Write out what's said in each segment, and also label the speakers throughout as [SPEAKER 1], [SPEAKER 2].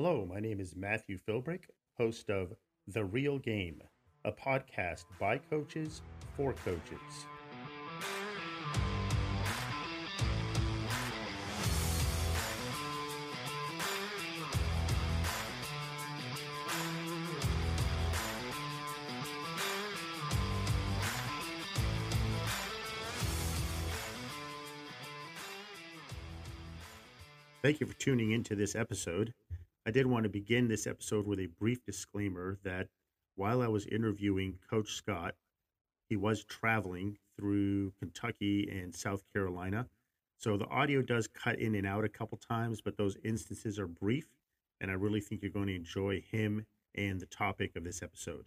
[SPEAKER 1] Hello, my name is Matthew Philbrick, host of The Real Game, a podcast by coaches for coaches. Thank you for tuning into this episode. I did want to begin this episode with a brief disclaimer that while I was interviewing Coach Scott, he was traveling through Kentucky and South Carolina. So the audio does cut in and out a couple times, but those instances are brief. And I really think you're going to enjoy him and the topic of this episode.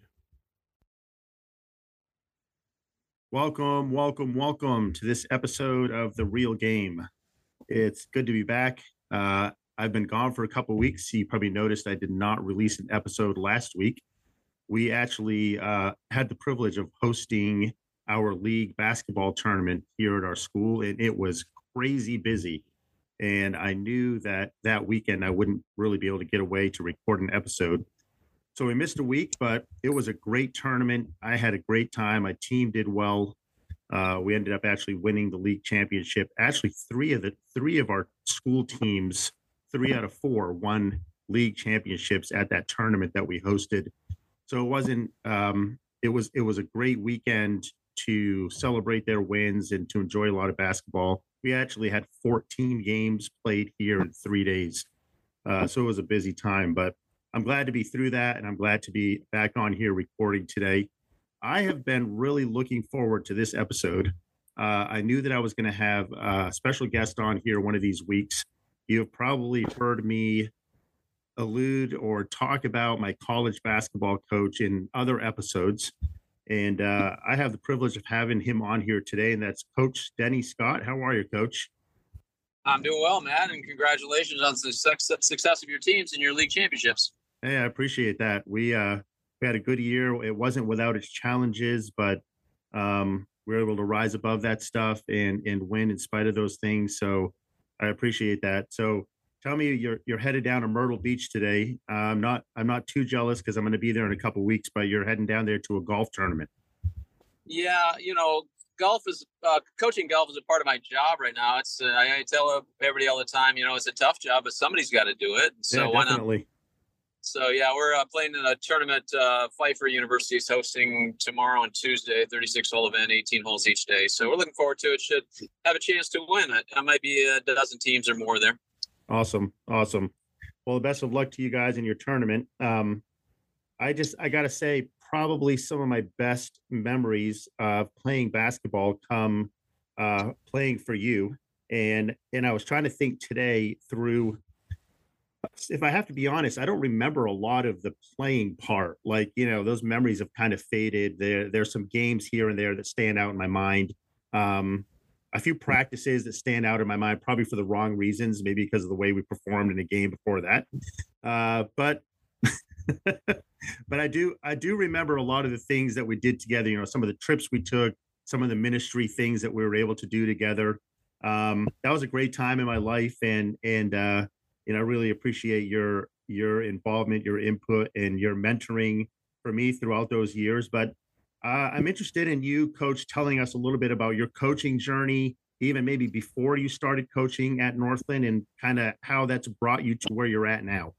[SPEAKER 1] Welcome, welcome, welcome to this episode of The Real Game. It's good to be back. Uh, I've been gone for a couple weeks. You probably noticed I did not release an episode last week. We actually uh, had the privilege of hosting our league basketball tournament here at our school, and it was crazy busy. And I knew that that weekend I wouldn't really be able to get away to record an episode. So we missed a week, but it was a great tournament. I had a great time. My team did well. Uh, we ended up actually winning the league championship. Actually, three of the three of our school teams three out of four won league championships at that tournament that we hosted. So it wasn't. Um, it was it was a great weekend to celebrate their wins and to enjoy a lot of basketball. We actually had 14 games played here in three days, uh, so it was a busy time. But I'm glad to be through that, and I'm glad to be back on here recording today. I have been really looking forward to this episode. Uh, I knew that I was going to have a special guest on here one of these weeks. You've probably heard me allude or talk about my college basketball coach in other episodes. And uh, I have the privilege of having him on here today, and that's Coach Denny Scott. How are you, Coach?
[SPEAKER 2] I'm doing well, man, and congratulations on the success of your teams and your league championships.
[SPEAKER 1] Hey, I appreciate that. We uh, we had a good year. It wasn't without its challenges, but um, we were able to rise above that stuff and and win in spite of those things. So I appreciate that. So tell me you're you're headed down to Myrtle Beach today. Uh, I'm not I'm not too jealous because I'm going to be there in a couple weeks, but you're heading down there to a golf tournament.
[SPEAKER 2] Yeah, you know, golf is uh, coaching golf is a part of my job right now. It's uh, I, I, tell everybody all the time, you know, it's a tough job, but somebody's got to do it. So
[SPEAKER 1] yeah, definitely.
[SPEAKER 2] So yeah, we're uh, playing in a tournament. Uh, Pfeiffer University is hosting tomorrow and Tuesday, 36 hole event, 18 holes each day. So we're looking forward to it. Should have a chance to win it. I might be a dozen teams or more there.
[SPEAKER 1] Awesome, awesome. Well, the best of luck to you guys in your tournament. Um, I just I gotta say, probably some of my best memories of playing basketball come uh, playing for you. And and I was trying to think today through if I have to be honest, I don't remember a lot of the playing part. Like, you know, those memories have kind of faded. There, there's some games here and there that stand out in my mind. Um, a few practices that stand out in my mind, probably for the wrong reasons, maybe because of the way we performed in a game before that. Uh, but but I do I do remember a lot of the things that we did together. You know, some of the trips we took, some of the ministry things that we were able to do together. Um, that was a great time in my life, and and uh, and I really appreciate your your involvement, your input, and your mentoring for me throughout those years. But uh, I'm interested in you, Coach, telling us a little bit about your coaching journey, even maybe before you started coaching at Northland, and kind of how that's brought you to where you're at now.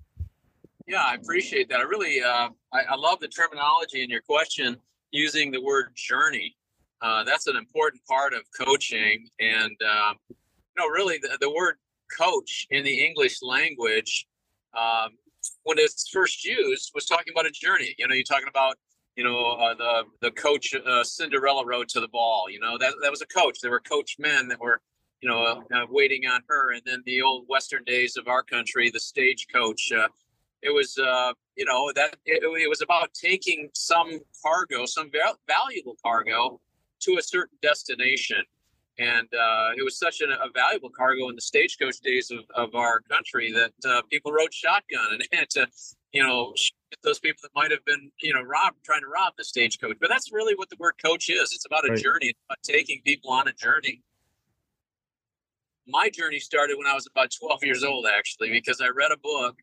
[SPEAKER 2] Yeah, I appreciate that. I really, uh, I, I, love the terminology in your question using the word journey. Uh, that's an important part of coaching, and uh, you know, really, the, the word coach in the English language, um, when it's first used, was talking about a journey. You know, you're talking about you know uh, the the coach uh, Cinderella road to the ball. You know that that was a coach. There were coach men that were you know uh, waiting on her. And then the old Western days of our country, the stagecoach. Uh, it was uh, you know that it, it, was about taking some cargo, some valuable cargo, to a certain destination and uh, it was such an, a valuable cargo in the stagecoach days of, of our country that uh, people rode shotgun and had to, you know, those people that might have been, you know, robbed trying to rob the stagecoach. But that's really what the word coach is. It's about a right. journey. It's about taking people on a journey. My journey started when I was about 12 years old, actually, because I read a book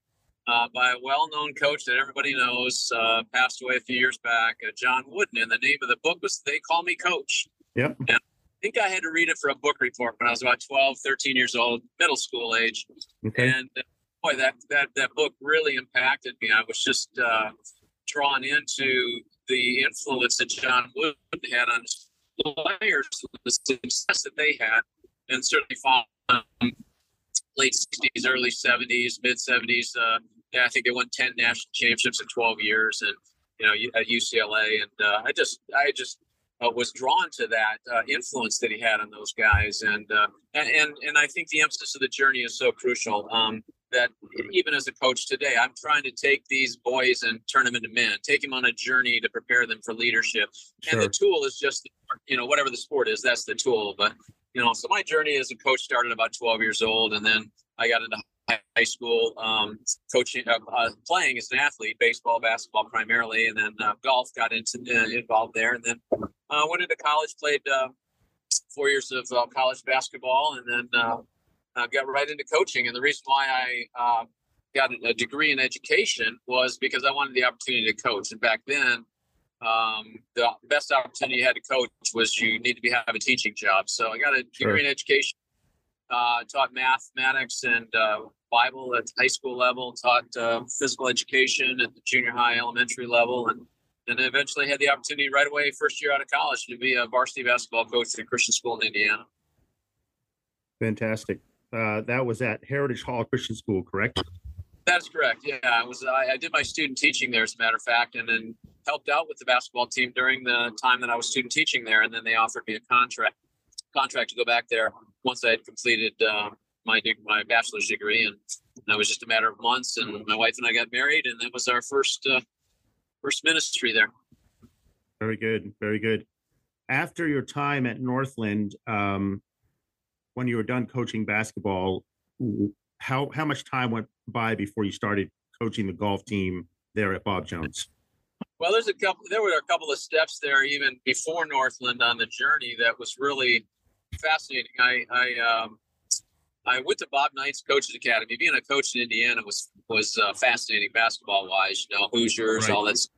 [SPEAKER 2] uh, by a well-known coach that everybody knows, uh, passed away a few years back, uh, John Wooden. And the name of the book was "They Call Me Coach."
[SPEAKER 1] Yep.
[SPEAKER 2] And think I had to read it for a book report when I was about 12, 13 years old, middle school age.
[SPEAKER 1] Okay.
[SPEAKER 2] And uh, boy, that that that book really impacted me. I was just uh, drawn into the influence that John Wooden had on his players, the success that they had, and certainly following um, late 60s, early 70s, mid 70s. Uh, yeah, I think they won 10 national championships in 12 years, and you know at UCLA. And uh, I just, I just uh, was drawn to that uh, influence that he had on those guys, and uh, and and and I think the emphasis of the journey is so crucial. Um, that even as a coach today, I'm trying to take these boys and turn them into men, take them on a journey to prepare them for leadership.
[SPEAKER 1] Sure.
[SPEAKER 2] And the tool is just, you know, whatever the sport is, that's the tool. But you know, so my journey as a coach started about 12 years old, and then I got into high school um, coaching, uh, uh, playing as an athlete, baseball, basketball primarily, and then uh, golf. Got into uh, involved there, and then uh, went into college, played uh, four years of uh, college basketball, and then uh, uh, got right into coaching. And the reason why I uh, got a degree in education was because I wanted the opportunity to coach. And back then, um, the best opportunity you had to coach was you need to be have a teaching job. So I got a
[SPEAKER 1] Sure.
[SPEAKER 2] degree in education, uh, taught mathematics and uh, Bible at high school level, taught uh, physical education at the junior high, elementary level, and then eventually had the opportunity right away, first year out of college, to be a varsity basketball coach at a Christian school in Indiana.
[SPEAKER 1] Fantastic. Uh, that was at Heritage Hall Christian School, correct?
[SPEAKER 2] That's correct. Yeah, I was. I, I did my student teaching there, as a matter of fact, and then helped out with the basketball team during the time that I was student teaching there. And then they offered me a contract contract to go back there once I had completed uh, my my bachelor's degree, and that was just a matter of months. And my wife and I got married, and that was our first uh, first ministry there.
[SPEAKER 1] Very good. Very good. After your time at Northland, um, when you were done coaching basketball, how how much time went by before you started coaching the golf team there at Bob Jones?
[SPEAKER 2] Well, there's a couple. There were a couple of steps there even before Northland on the journey that was really fascinating. I I um, I went to Bob Knight's Coaches Academy. Being a coach in Indiana was was uh, fascinating basketball wise. You know, Hoosiers,
[SPEAKER 1] Right.
[SPEAKER 2] all that. stuff.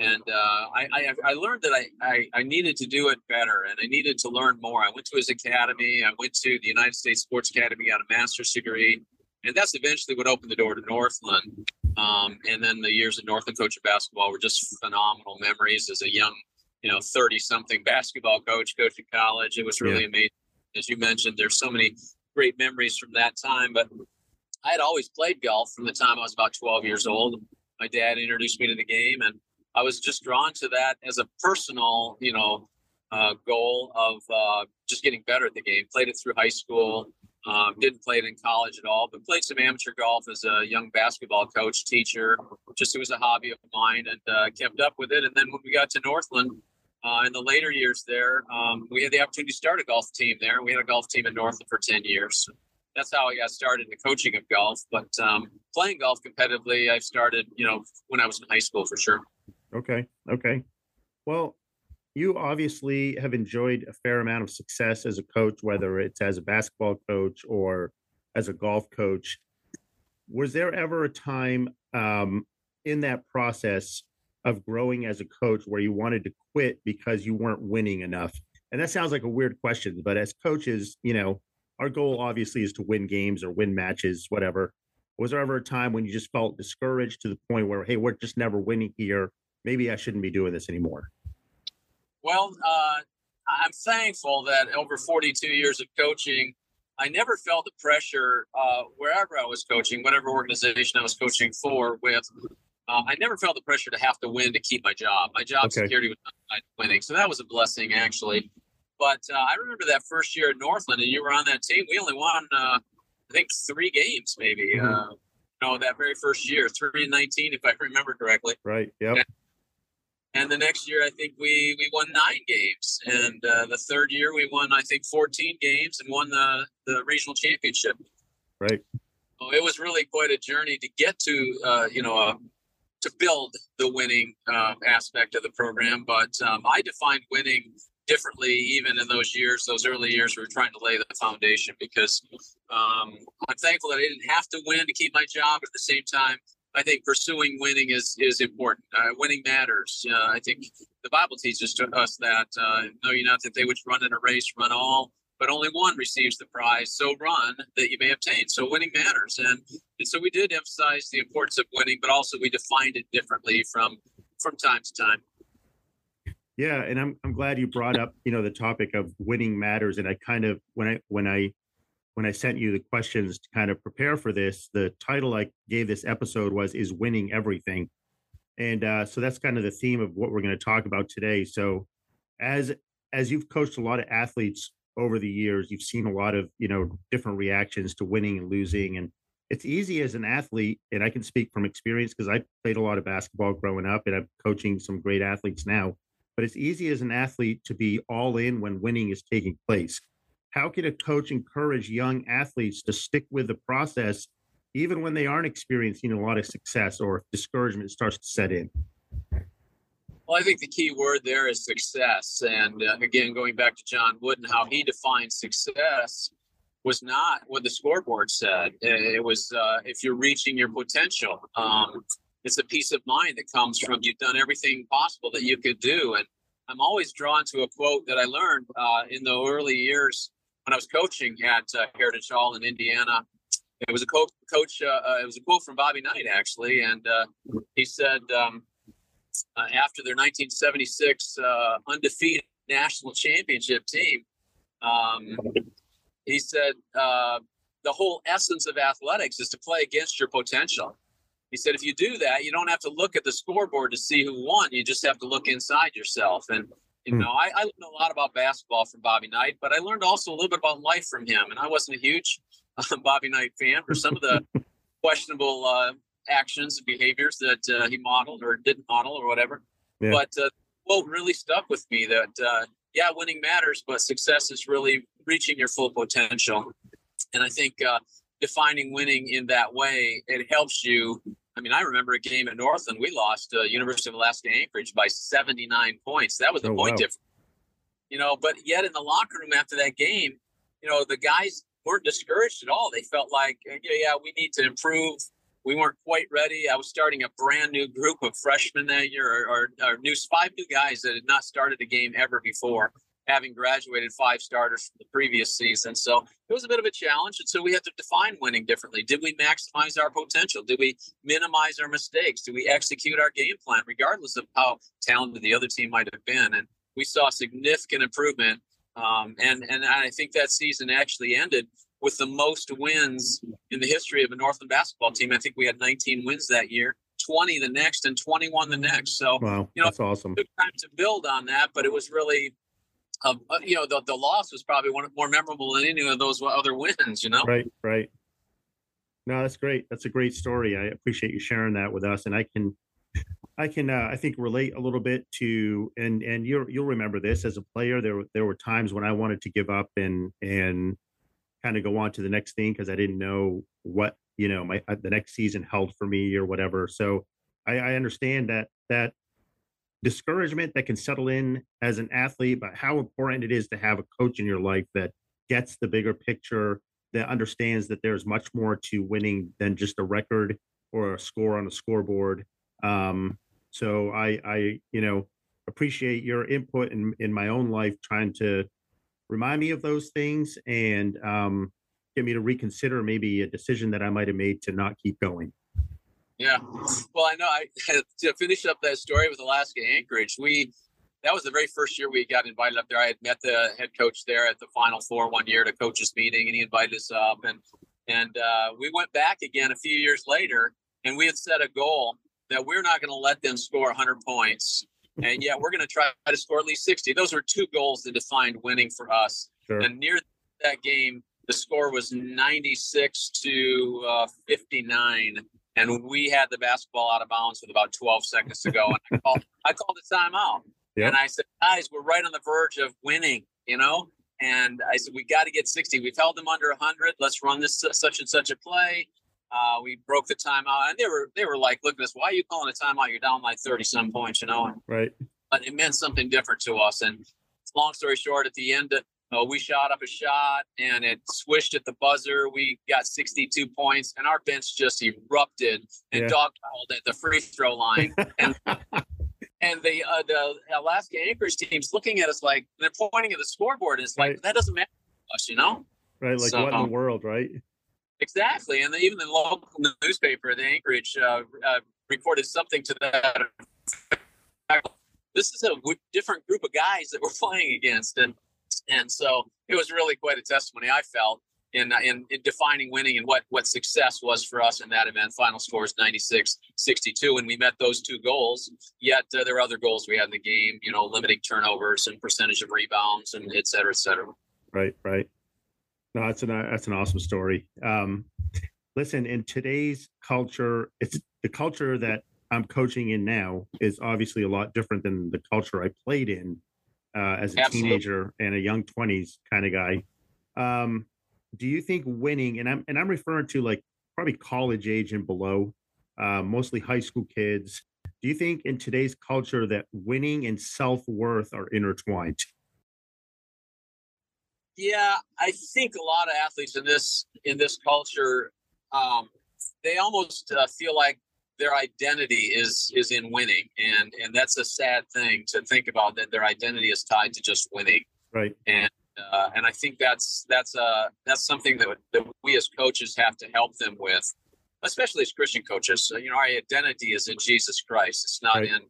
[SPEAKER 2] And uh, I, I I learned that I, I I needed to do it better, and I needed to learn more. I went to his academy. I went to the United States Sports Academy, got a master's degree, and that's eventually what opened the door to Northland. Um, and then the years at Northland coaching basketball were just phenomenal memories as a young, you know, 30 something basketball coach, coaching college. It was really amazing. As you mentioned, there's so many great memories from that time. But I had always played golf from the time I was about 12 years old. My dad introduced me to the game, and I was just drawn to that as a personal, you know, uh, goal of uh, just getting better at the game. Played it through high school, um, didn't play it in college at all, but played some amateur golf as a young basketball coach, teacher. Just it was a hobby of mine, and uh, kept up with it. And then when we got to Northland uh, in the later years there, um, we had the opportunity to start a golf team there. We had a golf team in Northland for ten years. That's how I got started in the coaching of golf. But um, playing golf competitively, I started, you know, when I was in high school for sure.
[SPEAKER 1] Okay. Okay. Well, you obviously have enjoyed a fair amount of success as a coach, whether it's as a basketball coach or as a golf coach. Was there ever a time um, in that process of growing as a coach where you wanted to quit because you weren't winning enough? And that sounds like a weird question, but as coaches, you know, our goal obviously is to win games or win matches, whatever. Was there ever a time when you just felt discouraged to the point where, hey, we're just never winning here? Maybe I shouldn't be doing this anymore.
[SPEAKER 2] Well, uh, I'm thankful that over 42 years of coaching, I never felt the pressure uh, wherever I was coaching, whatever organization I was coaching for. With uh, I never felt the pressure to have to win to keep my job. My job
[SPEAKER 1] Okay.
[SPEAKER 2] security was not winning, so that was a blessing actually. But uh, I remember that first year at Northland, and you were on that team. We only won, uh, I think, three games, maybe.
[SPEAKER 1] Mhm.
[SPEAKER 2] Uh, you know, that very first year, three and nineteen, if I remember correctly.
[SPEAKER 1] Right. Yep.
[SPEAKER 2] And the next year, I think we we won nine games, and uh, the third year we won, I think, fourteen games and won the the regional championship.
[SPEAKER 1] Right.
[SPEAKER 2] So it was really quite a journey to get to, uh, you know, uh, to build the winning uh, aspect of the program. But um, I defined winning differently even in those years those early years we were trying to lay the foundation because um, i'm thankful that i didn't have to win to keep my job at the same time i think pursuing winning is is important uh, winning matters uh, i think the bible teaches us that uh, know you not that they which run in a race run all but only one receives the prize so run that you may obtain so winning matters and, and so we did emphasize the importance of winning but also we defined it differently from from time to time
[SPEAKER 1] yeah, and I'm I'm glad you brought up, you know, the topic of winning matters. And I kind of when I when I when I sent you the questions to kind of prepare for this, the title I gave this episode was "Is Winning Everything," and uh, so that's kind of the theme of what we're going to talk about today. So, as as you've coached a lot of athletes over the years, you've seen a lot of you know different reactions to winning and losing, and it's easy as an athlete, and I can speak from experience because I played a lot of basketball growing up, and I'm coaching some great athletes now but it's easy as an athlete to be all in when winning is taking place. How can a coach encourage young athletes to stick with the process even when they aren't experiencing a lot of success or discouragement starts to set in?
[SPEAKER 2] Well, I think the key word there is success. And uh, again, going back to John Wooden, how he defined success was not what the scoreboard said. It was uh, if you're reaching your potential. Um, it's a peace of mind that comes from you've done everything possible that you could do. And I'm always drawn to a quote that I learned uh, in the early years when I was coaching at uh, Heritage Hall in Indiana. It was a co- coach. Uh, uh it was a quote from Bobby Knight actually, and uh, he said um, uh, after their 1976 undefeated national championship team, um, he said the whole essence of athletics is to play against your potential. He said, if you do that, you don't have to look at the scoreboard to see who won. You just have to look inside yourself. And, you hmm. know, I, I learned a lot about basketball from Bobby Knight, but I learned also a little bit about life from him. And I wasn't a huge uh, Bobby Knight fan for some of the questionable uh, actions and behaviors that uh, he modeled or didn't model or whatever. Yeah. But uh, quote really stuck with me that, uh, yeah, winning matters, but success is really reaching your full potential. And I think uh, defining winning in that way, it helps you I mean, I remember a game at Northland. We lost uh, University of Alaska Anchorage by 79 points. That was the oh, point wow. difference. You know, but yet in the locker room after that game, you know, the guys weren't discouraged at all. They felt like, yeah, yeah, we need to improve. We weren't quite ready. I was starting a brand new group of freshmen that year, or, or, or new five new guys that had not started a game ever before having graduated five starters from the previous season. So it was a bit of a challenge. And so we had to define winning differently. Did we maximize our potential? Did we minimize our mistakes? Did we execute our game plan, regardless of how talented the other team might have been? And we saw significant improvement. Um, and, and I think that season actually ended with the most wins in the history of a Northland basketball team. I think we had 19 wins that year. 20 the next and 21 the next. So,
[SPEAKER 1] wow, you know, that's awesome.
[SPEAKER 2] Took time to build on that, but it was really uh, you know, the, the loss was probably one more memorable than any of those other wins, you know?
[SPEAKER 1] Right, right. No, that's great. That's a great story. I appreciate you sharing that with us. And I can, I can, uh, I think relate a little bit to, and, and you'll, you'll remember this as a player, there there were times when I wanted to give up and, and kind of go on to the next thing. Cause I didn't know what, you know, my, uh, the next season held for me or whatever. So I, I understand that, that discouragement that can settle in as an athlete, but how important it is to have a coach in your life that gets the bigger picture, that understands that there's much more to winning than just a record or a score on a scoreboard. Um, so I, I, you know, appreciate your input in in my own life, trying to remind me of those things and um, get me to reconsider maybe a decision that I might have made to not keep going.
[SPEAKER 2] Yeah. Well, I know I to finish up that story with Alaska Anchorage, we that was the very first year we got invited up there. I had met the head coach there at the Final Four one year at a coaches meeting, and he invited us up, and and uh, we went back again a few years later, and we had set a goal that we're not going to let them score 100 points, and yeah, we're going to try to score at least 60. Those were two goals that defined winning for us. Sure. And near that game, the score was 96 to uh, 59 and we had the basketball out of bounds with about 12 seconds to go. And I called, I called the timeout. Yep. And I said, guys, we're right on the verge of winning, you know? And I said, we got to get 60. We've held them under 100. Let's run this such and such a play. Uh, we broke the timeout, and they were they were like, "Look at us! Why are you calling a timeout? You're down like 30 some points, you know?"
[SPEAKER 1] right.
[SPEAKER 2] But it meant something different to us, and long story short, at the end, uh, we shot up a shot and it swished at the buzzer. We got 62 points, and our bench just erupted and yeah. dogpiled at the free throw line. and and the uh, the Alaska Anchorage team's looking at us like they're pointing at the scoreboard. And it's like right. that doesn't matter to us, you know?
[SPEAKER 1] Right, like so, what in the world, right?
[SPEAKER 2] Exactly, and even the local newspaper, the Anchorage, uh, uh, reported something to that. This is a different group of guys that we're playing against, and and so it was really quite a testimony. I felt in, in, in defining winning and what what success was for us in that event. Final scores is 96 62, and we met those two goals. Yet uh, there are other goals we had in the game, you know, limiting turnovers and percentage of rebounds and et cetera, et cetera.
[SPEAKER 1] Right, right. No, that's an that's an awesome story. Um, listen, in today's culture, it's the culture that I'm coaching in now is obviously a lot different than the culture I played in uh, as a Absolutely. teenager and a young 20s kind of guy. Um, do you think winning, and I'm and I'm referring to like probably college age and below, uh, mostly high school kids. Do you think in today's culture that winning and self worth are intertwined?
[SPEAKER 2] Yeah, I think a lot of athletes in this in this culture, um, they almost uh, feel like their identity is is in winning, and and that's a sad thing to think about that their identity is tied to just winning.
[SPEAKER 1] Right.
[SPEAKER 2] And uh, and I think that's that's uh that's something that that we as coaches have to help them with, especially as Christian coaches. So, you know, our identity is in Jesus Christ. It's not right. in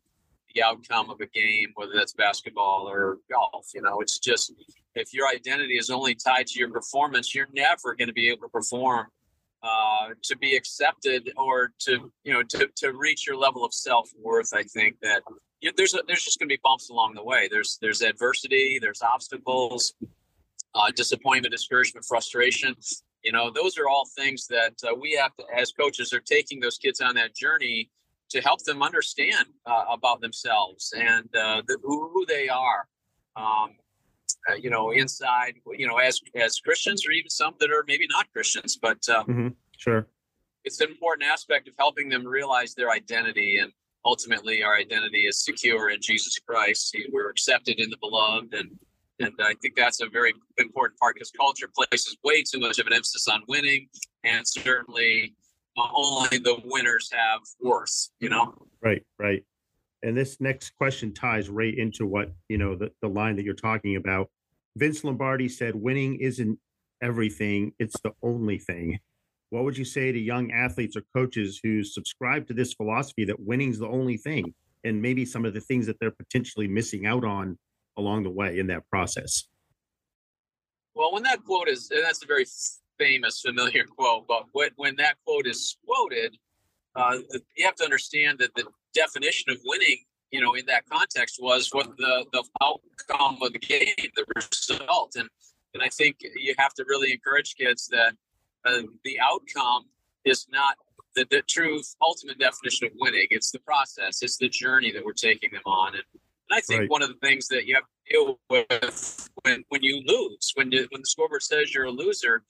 [SPEAKER 2] the outcome of a game, whether that's basketball or golf. You know, it's just if your identity is only tied to your performance, you're never going to be able to perform uh, to be accepted or to you know to, to reach your level of self-worth i think that you know, there's a, there's just going to be bumps along the way there's there's adversity there's obstacles uh, disappointment discouragement frustration you know those are all things that uh, we have to as coaches are taking those kids on that journey to help them understand uh, about themselves and uh, the, who, they are um, uh, you know, inside, you know, as as Christians or even some that are maybe not Christians. But uh,
[SPEAKER 1] mm-hmm. sure,
[SPEAKER 2] it's an important aspect of helping them realize their identity, and ultimately, our identity is secure in Jesus Christ. We're accepted in the Beloved, and and I think that's a very important part because culture places way too much of an emphasis on winning, and certainly only the winners have worth. You know,
[SPEAKER 1] right, right. And this next question ties right into what you know the, the line that you're talking about. Vince lombardi said winning isn't everything it's the only thing. What would you say to young athletes or coaches who subscribe to this philosophy that winning's the only thing and maybe some of the things that they're potentially missing out on along the way in that process?
[SPEAKER 2] Well when that quote is and that's a very famous familiar quote but when, when that quote is quoted uh, you have to understand that the definition of winning, you know, in that context was what the the outcome of the game, the result, and and I think you have to really encourage kids that uh, the outcome is not the, the true ultimate definition of winning. It's the process. It's the journey that we're taking them on, and, and I think right. one of the things that you have deal with when when you lose, when when the scoreboard says you're a loser,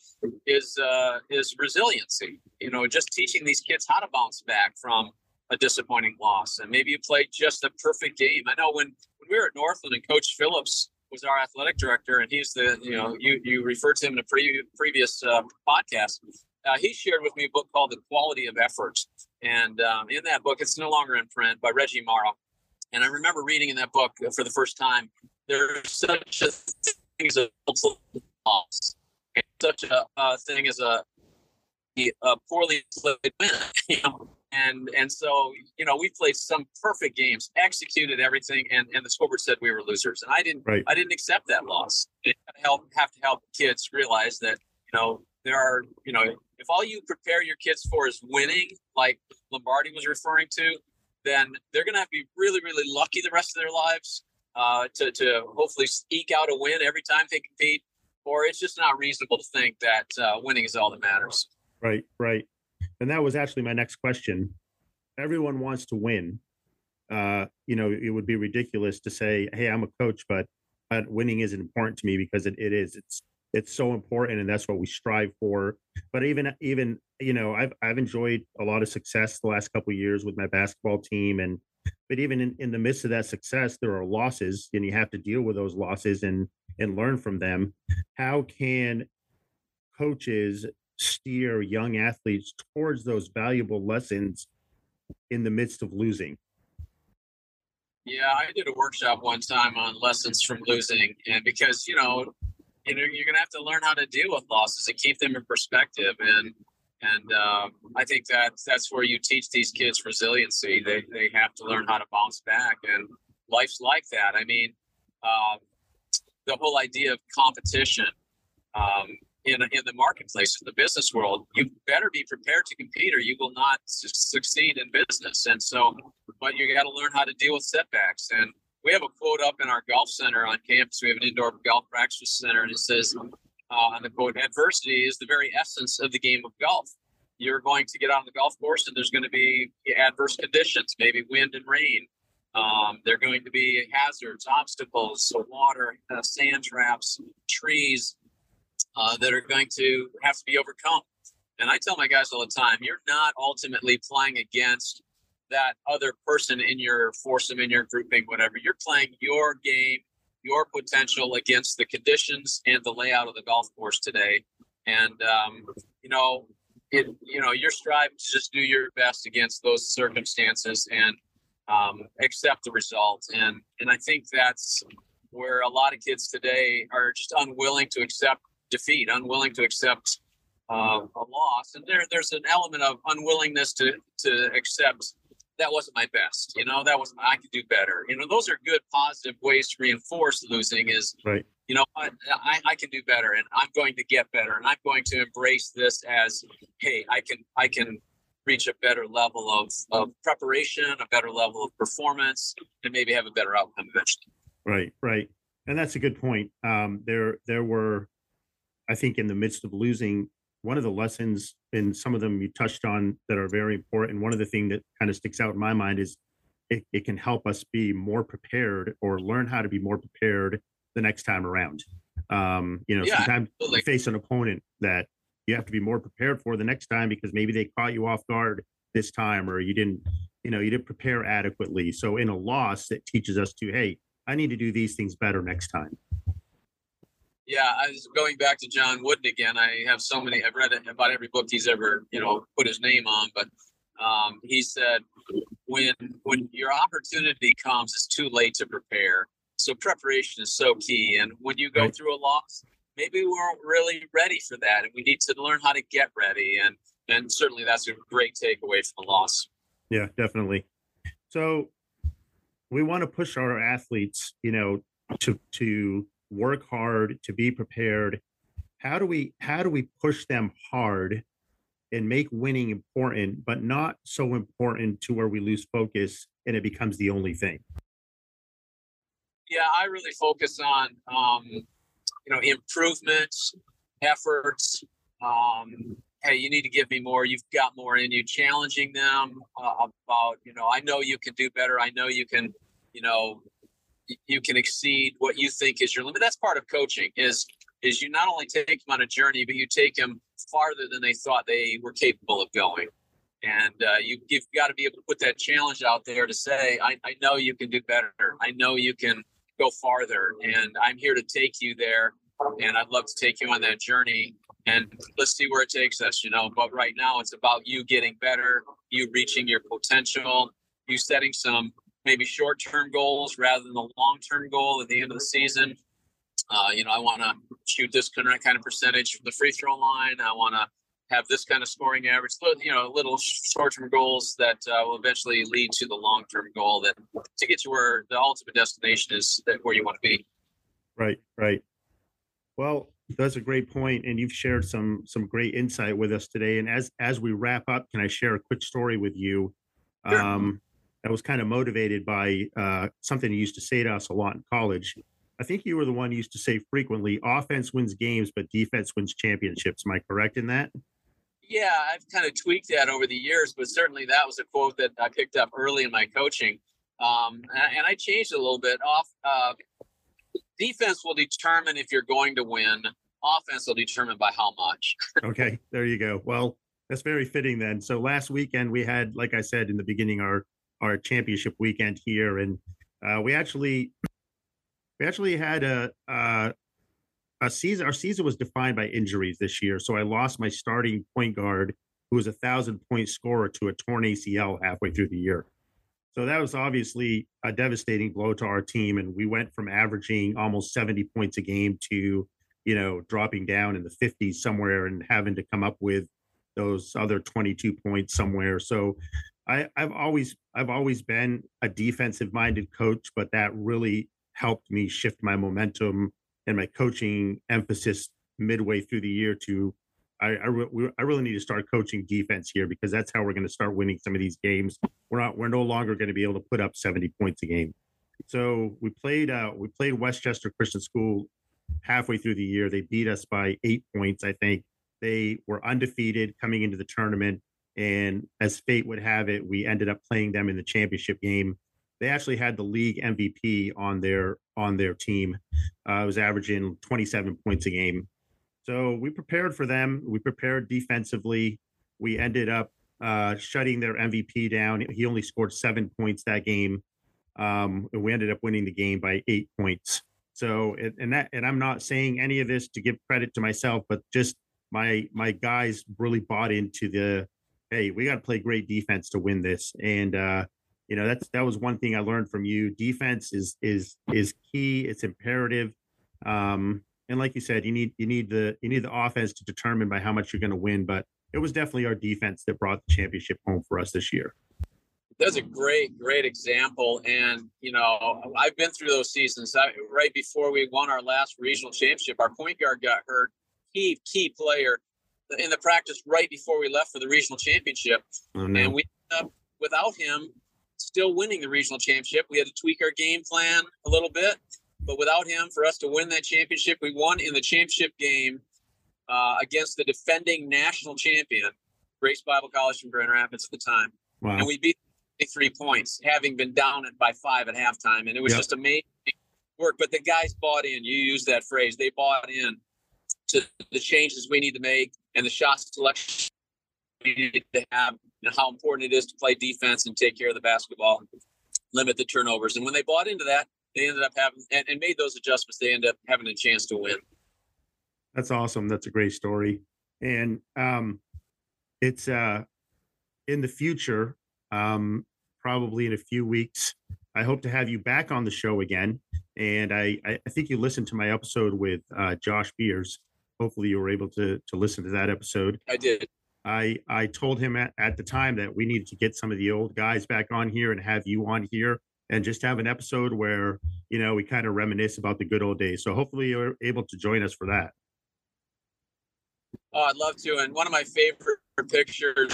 [SPEAKER 2] is uh, is resiliency. You know, just teaching these kids how to bounce back from a disappointing loss. And maybe you played just a perfect game. I know when, when we were at Northland and Coach Phillips was our athletic director, and he's the, you know, you, you referred to him in a pre- previous uh, podcast. Uh, he shared with me a book called The Quality of Effort. And um, in that book, it's no longer in print by Reggie Marra. And I remember reading in that book for the first time, there's such a thing as a loss, and such a uh, thing as a, a poorly played win. You know? and and so you know we played some perfect games executed everything and and the scoreboard said we were losers and i didn't right. i didn't accept that loss help have to help kids realize that you know there are you know if all you prepare your kids for is winning like lombardi was referring to then they're going to have to be really really lucky the rest of their lives uh, to to hopefully eke out a win every time they compete or it's just not reasonable to think that uh, winning is all that matters
[SPEAKER 1] right right and that was actually my next question. Everyone wants to win. Uh, you know, it would be ridiculous to say, "Hey, I'm a coach, but winning isn't important to me," because it, it is. It's it's so important, and that's what we strive for. But even even you know, I've I've enjoyed a lot of success the last couple years with my basketball team, and but even in, in the midst of that success, there are losses, and you have to deal with those losses and and learn from them. How can coaches steer young athletes towards those valuable lessons in the midst of losing?
[SPEAKER 2] Yeah, I did a workshop one time on lessons from losing, and because you know, you know, you're gonna have to learn how to deal with losses and keep them in perspective. And and uh, I think that that's where you teach these kids resiliency. They they have to learn how to bounce back, and life's like that. I mean, uh, the whole idea of competition. Um, in, in the marketplace, in the business world, you better be prepared to compete or you will not su- succeed in business. And so, but you got to learn how to deal with setbacks. And we have a quote up in our golf center on campus. We have an indoor golf practice center, and it says on the quote, adversity is the very essence of the game of golf. You're going to get on the golf course and there's going to be adverse conditions, maybe wind and rain. Um, there are going to be hazards, obstacles, so water, uh, sand traps, trees, uh, that are going to have to be overcome. And I tell my guys all the time, you're not ultimately playing against that other person in your foursome, in your grouping, whatever. You're playing your game, your potential against the conditions and the layout of the golf course today. And um, you know, it you know, you're striving to just do your best against those circumstances and um, accept the result. And and I think that's where a lot of kids today are just unwilling to accept defeat, unwilling to accept uh, a loss, and there there's an element of unwillingness to to accept that wasn't my best. You know, that was I could do better. You know, those are good positive ways to reinforce losing. Is
[SPEAKER 1] right.
[SPEAKER 2] You know, I, I, I can do better, and I'm going to get better, and I'm going to embrace this as, hey, I can I can reach a better level of, of preparation, a better level of performance, and maybe have a better outcome eventually.
[SPEAKER 1] Right, right, and that's a good point. Um, there there were I think in the midst of losing, one of the lessons, and some of them you touched on that are very important. One of the thing that kind of sticks out in my mind is it, it can help us be more prepared or learn how to be more prepared the next time around. Um, you know, yeah, sometimes absolutely. you face an opponent that you have to be more prepared for the next time because maybe they caught you off guard this time or you didn't, you know, you didn't prepare adequately. So in a loss, it teaches us to, hey, I need to do these things better next time.
[SPEAKER 2] Yeah, I was going back to John Wooden again. I have so many. I've read about every book he's ever, you know, put his name on. But um, he said, when when your opportunity comes, it's too late to prepare. So preparation is so key. And when you go through a loss, maybe we weren't really ready for that, and we need to learn how to get ready. And and certainly that's a great takeaway from the loss.
[SPEAKER 1] Yeah, definitely. So we want to push our athletes, you know, to to work hard, to be prepared. How do we how do we push them hard and make winning important, but not so important to where we lose focus and it becomes the only thing?
[SPEAKER 2] Yeah, I really focus on um, you know improvements, efforts. Um, hey, you need to give me more. You've got more in you. Challenging them uh, about you know I know you can do better. I know you can you know you can exceed what you think is your limit. That's part of coaching is is you not only take them on a journey, but you take them farther than they thought they were capable of going. And uh, you, you've got to be able to put that challenge out there to say, I, I know you can do better. I know you can go farther. And I'm here to take you there. And I'd love to take you on that journey. And let's see where it takes us, you know. But right now, it's about you getting better, you reaching your potential, you setting some maybe short term goals rather than the long term goal at the end of the season. Uh, you know, I want to shoot this kind of percentage from the free throw line. I want to have this kind of scoring average. You know, little short term goals that uh, will eventually lead to the long term goal that to get to where the ultimate destination is that where you want to be.
[SPEAKER 1] Right, right. Well, that's a great point, and you've shared some some great insight with us today. And as as we wrap up, can I share a quick story with you? Sure. Um, that was kind of motivated by uh, something you used to say to us a lot in college. I think you were the one who used to say frequently, offense wins games, but defense wins championships. Am I correct in that?
[SPEAKER 2] Yeah, I've kind of tweaked that over the years, but certainly that was a quote that I picked up early in my coaching. Um, and I changed it a little bit. Off uh, defense will determine if you're going to win. Offense will determine by how much.
[SPEAKER 1] okay, there you go. Well, that's very fitting then. So last weekend we had, like I said in the beginning, our our championship weekend here, and uh, we actually we actually had a, a a season. Our season was defined by injuries this year, so I lost my starting point guard, who was a thousand point scorer, to a torn ACL halfway through the year. So that was obviously a devastating blow to our team, and we went from averaging almost seventy points a game to you know dropping down in the 50s somewhere and having to come up with those other 22 points somewhere. So I, I've always I've always been a defensive minded coach, but that really helped me shift my momentum and my coaching emphasis midway through the year to I I, re- I really need to start coaching defense here because that's how we're going to start winning some of these games. We're not we're no longer going to be able to put up 70 points a game. So we played uh, we played Westchester Christian School halfway through the year. They beat us by eight points, I think. They were undefeated coming into the tournament. And as fate would have it, we ended up playing them in the championship game. They actually had the league MVP on their on their team. Uh, was averaging 27 points a game. So we prepared for them. We prepared defensively. We ended up uh, shutting their MVP down. He only scored seven points that game. Um, and we ended up winning the game by eight points. So, and that, and I'm not saying any of this to give credit to myself, but just my my guys really bought into the hey, we got to play great defense to win this. And uh, you know, that's that was one thing I learned from you. Defense is is is key. It's imperative. Um, and like you said, you need you need the you need the offense to determine by how much you're going to win. But it was definitely our defense that brought the championship home for us this year.
[SPEAKER 2] That's a great, great example. And, you know, I've been through those seasons. I, right before we won our last regional championship, our point guard got hurt key key player in the practice right before we left for the regional championship, oh, no. and we ended up without him still winning the regional championship. We had to tweak our game plan a little bit, but without him, for us to win that championship, we won in the championship game uh, against the defending national champion, Grace Bible College from Grand Rapids at the time, wow. and we beat three points, having been down it by five at halftime, and it was yep. just amazing work. But the guys bought in. You use that phrase. They bought in to the changes we need to make and the shot selection to have and how important it is to play defense and take care of the basketball limit the turnovers. And when they bought into that, they ended up having and, and made those adjustments. They ended up having a chance to win.
[SPEAKER 1] That's awesome. That's a great story. And um, it's uh, in the future, um, probably in a few weeks. I hope to have you back on the show again. And I, I think you listened to my episode with uh, Josh Beers hopefully you were able to to listen to that episode.
[SPEAKER 2] I did.
[SPEAKER 1] I I told him at, at the time that we needed to get some of the old guys back on here and have you on here and just have an episode where you know we kind of reminisce about the good old days. So hopefully you're able to join us for that.
[SPEAKER 2] Oh, I'd love to. And one of my favorite pictures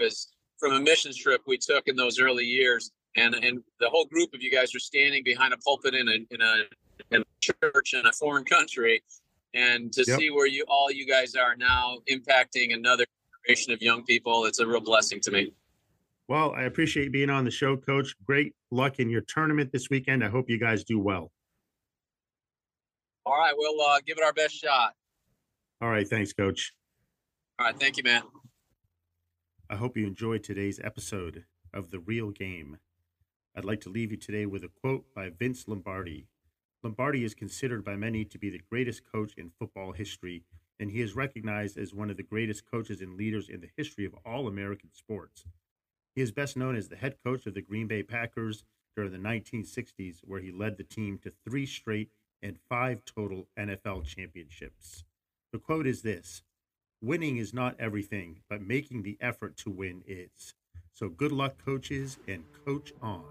[SPEAKER 2] is from a missions trip we took in those early years, and and the whole group of you guys are standing behind a pulpit in a in a, in a church in a foreign country, and to yep. see where you all you guys are now impacting another generation of young people it's a real blessing to me.
[SPEAKER 1] Well i appreciate being on the show coach. Great luck in your tournament this weekend. I hope you guys do well.
[SPEAKER 2] All right we'll uh, give it our best shot.
[SPEAKER 1] All right thanks coach.
[SPEAKER 2] All right thank you man.
[SPEAKER 1] I hope you enjoyed today's episode of the real game. I'd like to leave you today with a quote by vince lombardi Lombardi is considered by many to be the greatest coach in football history, and he is recognized as one of the greatest coaches and leaders in the history of all American sports. He is best known as the head coach of the Green Bay Packers during the 1960s, where he led the team to three straight and five total NFL championships. The quote is this Winning is not everything, but making the effort to win is. So good luck, coaches, and coach on.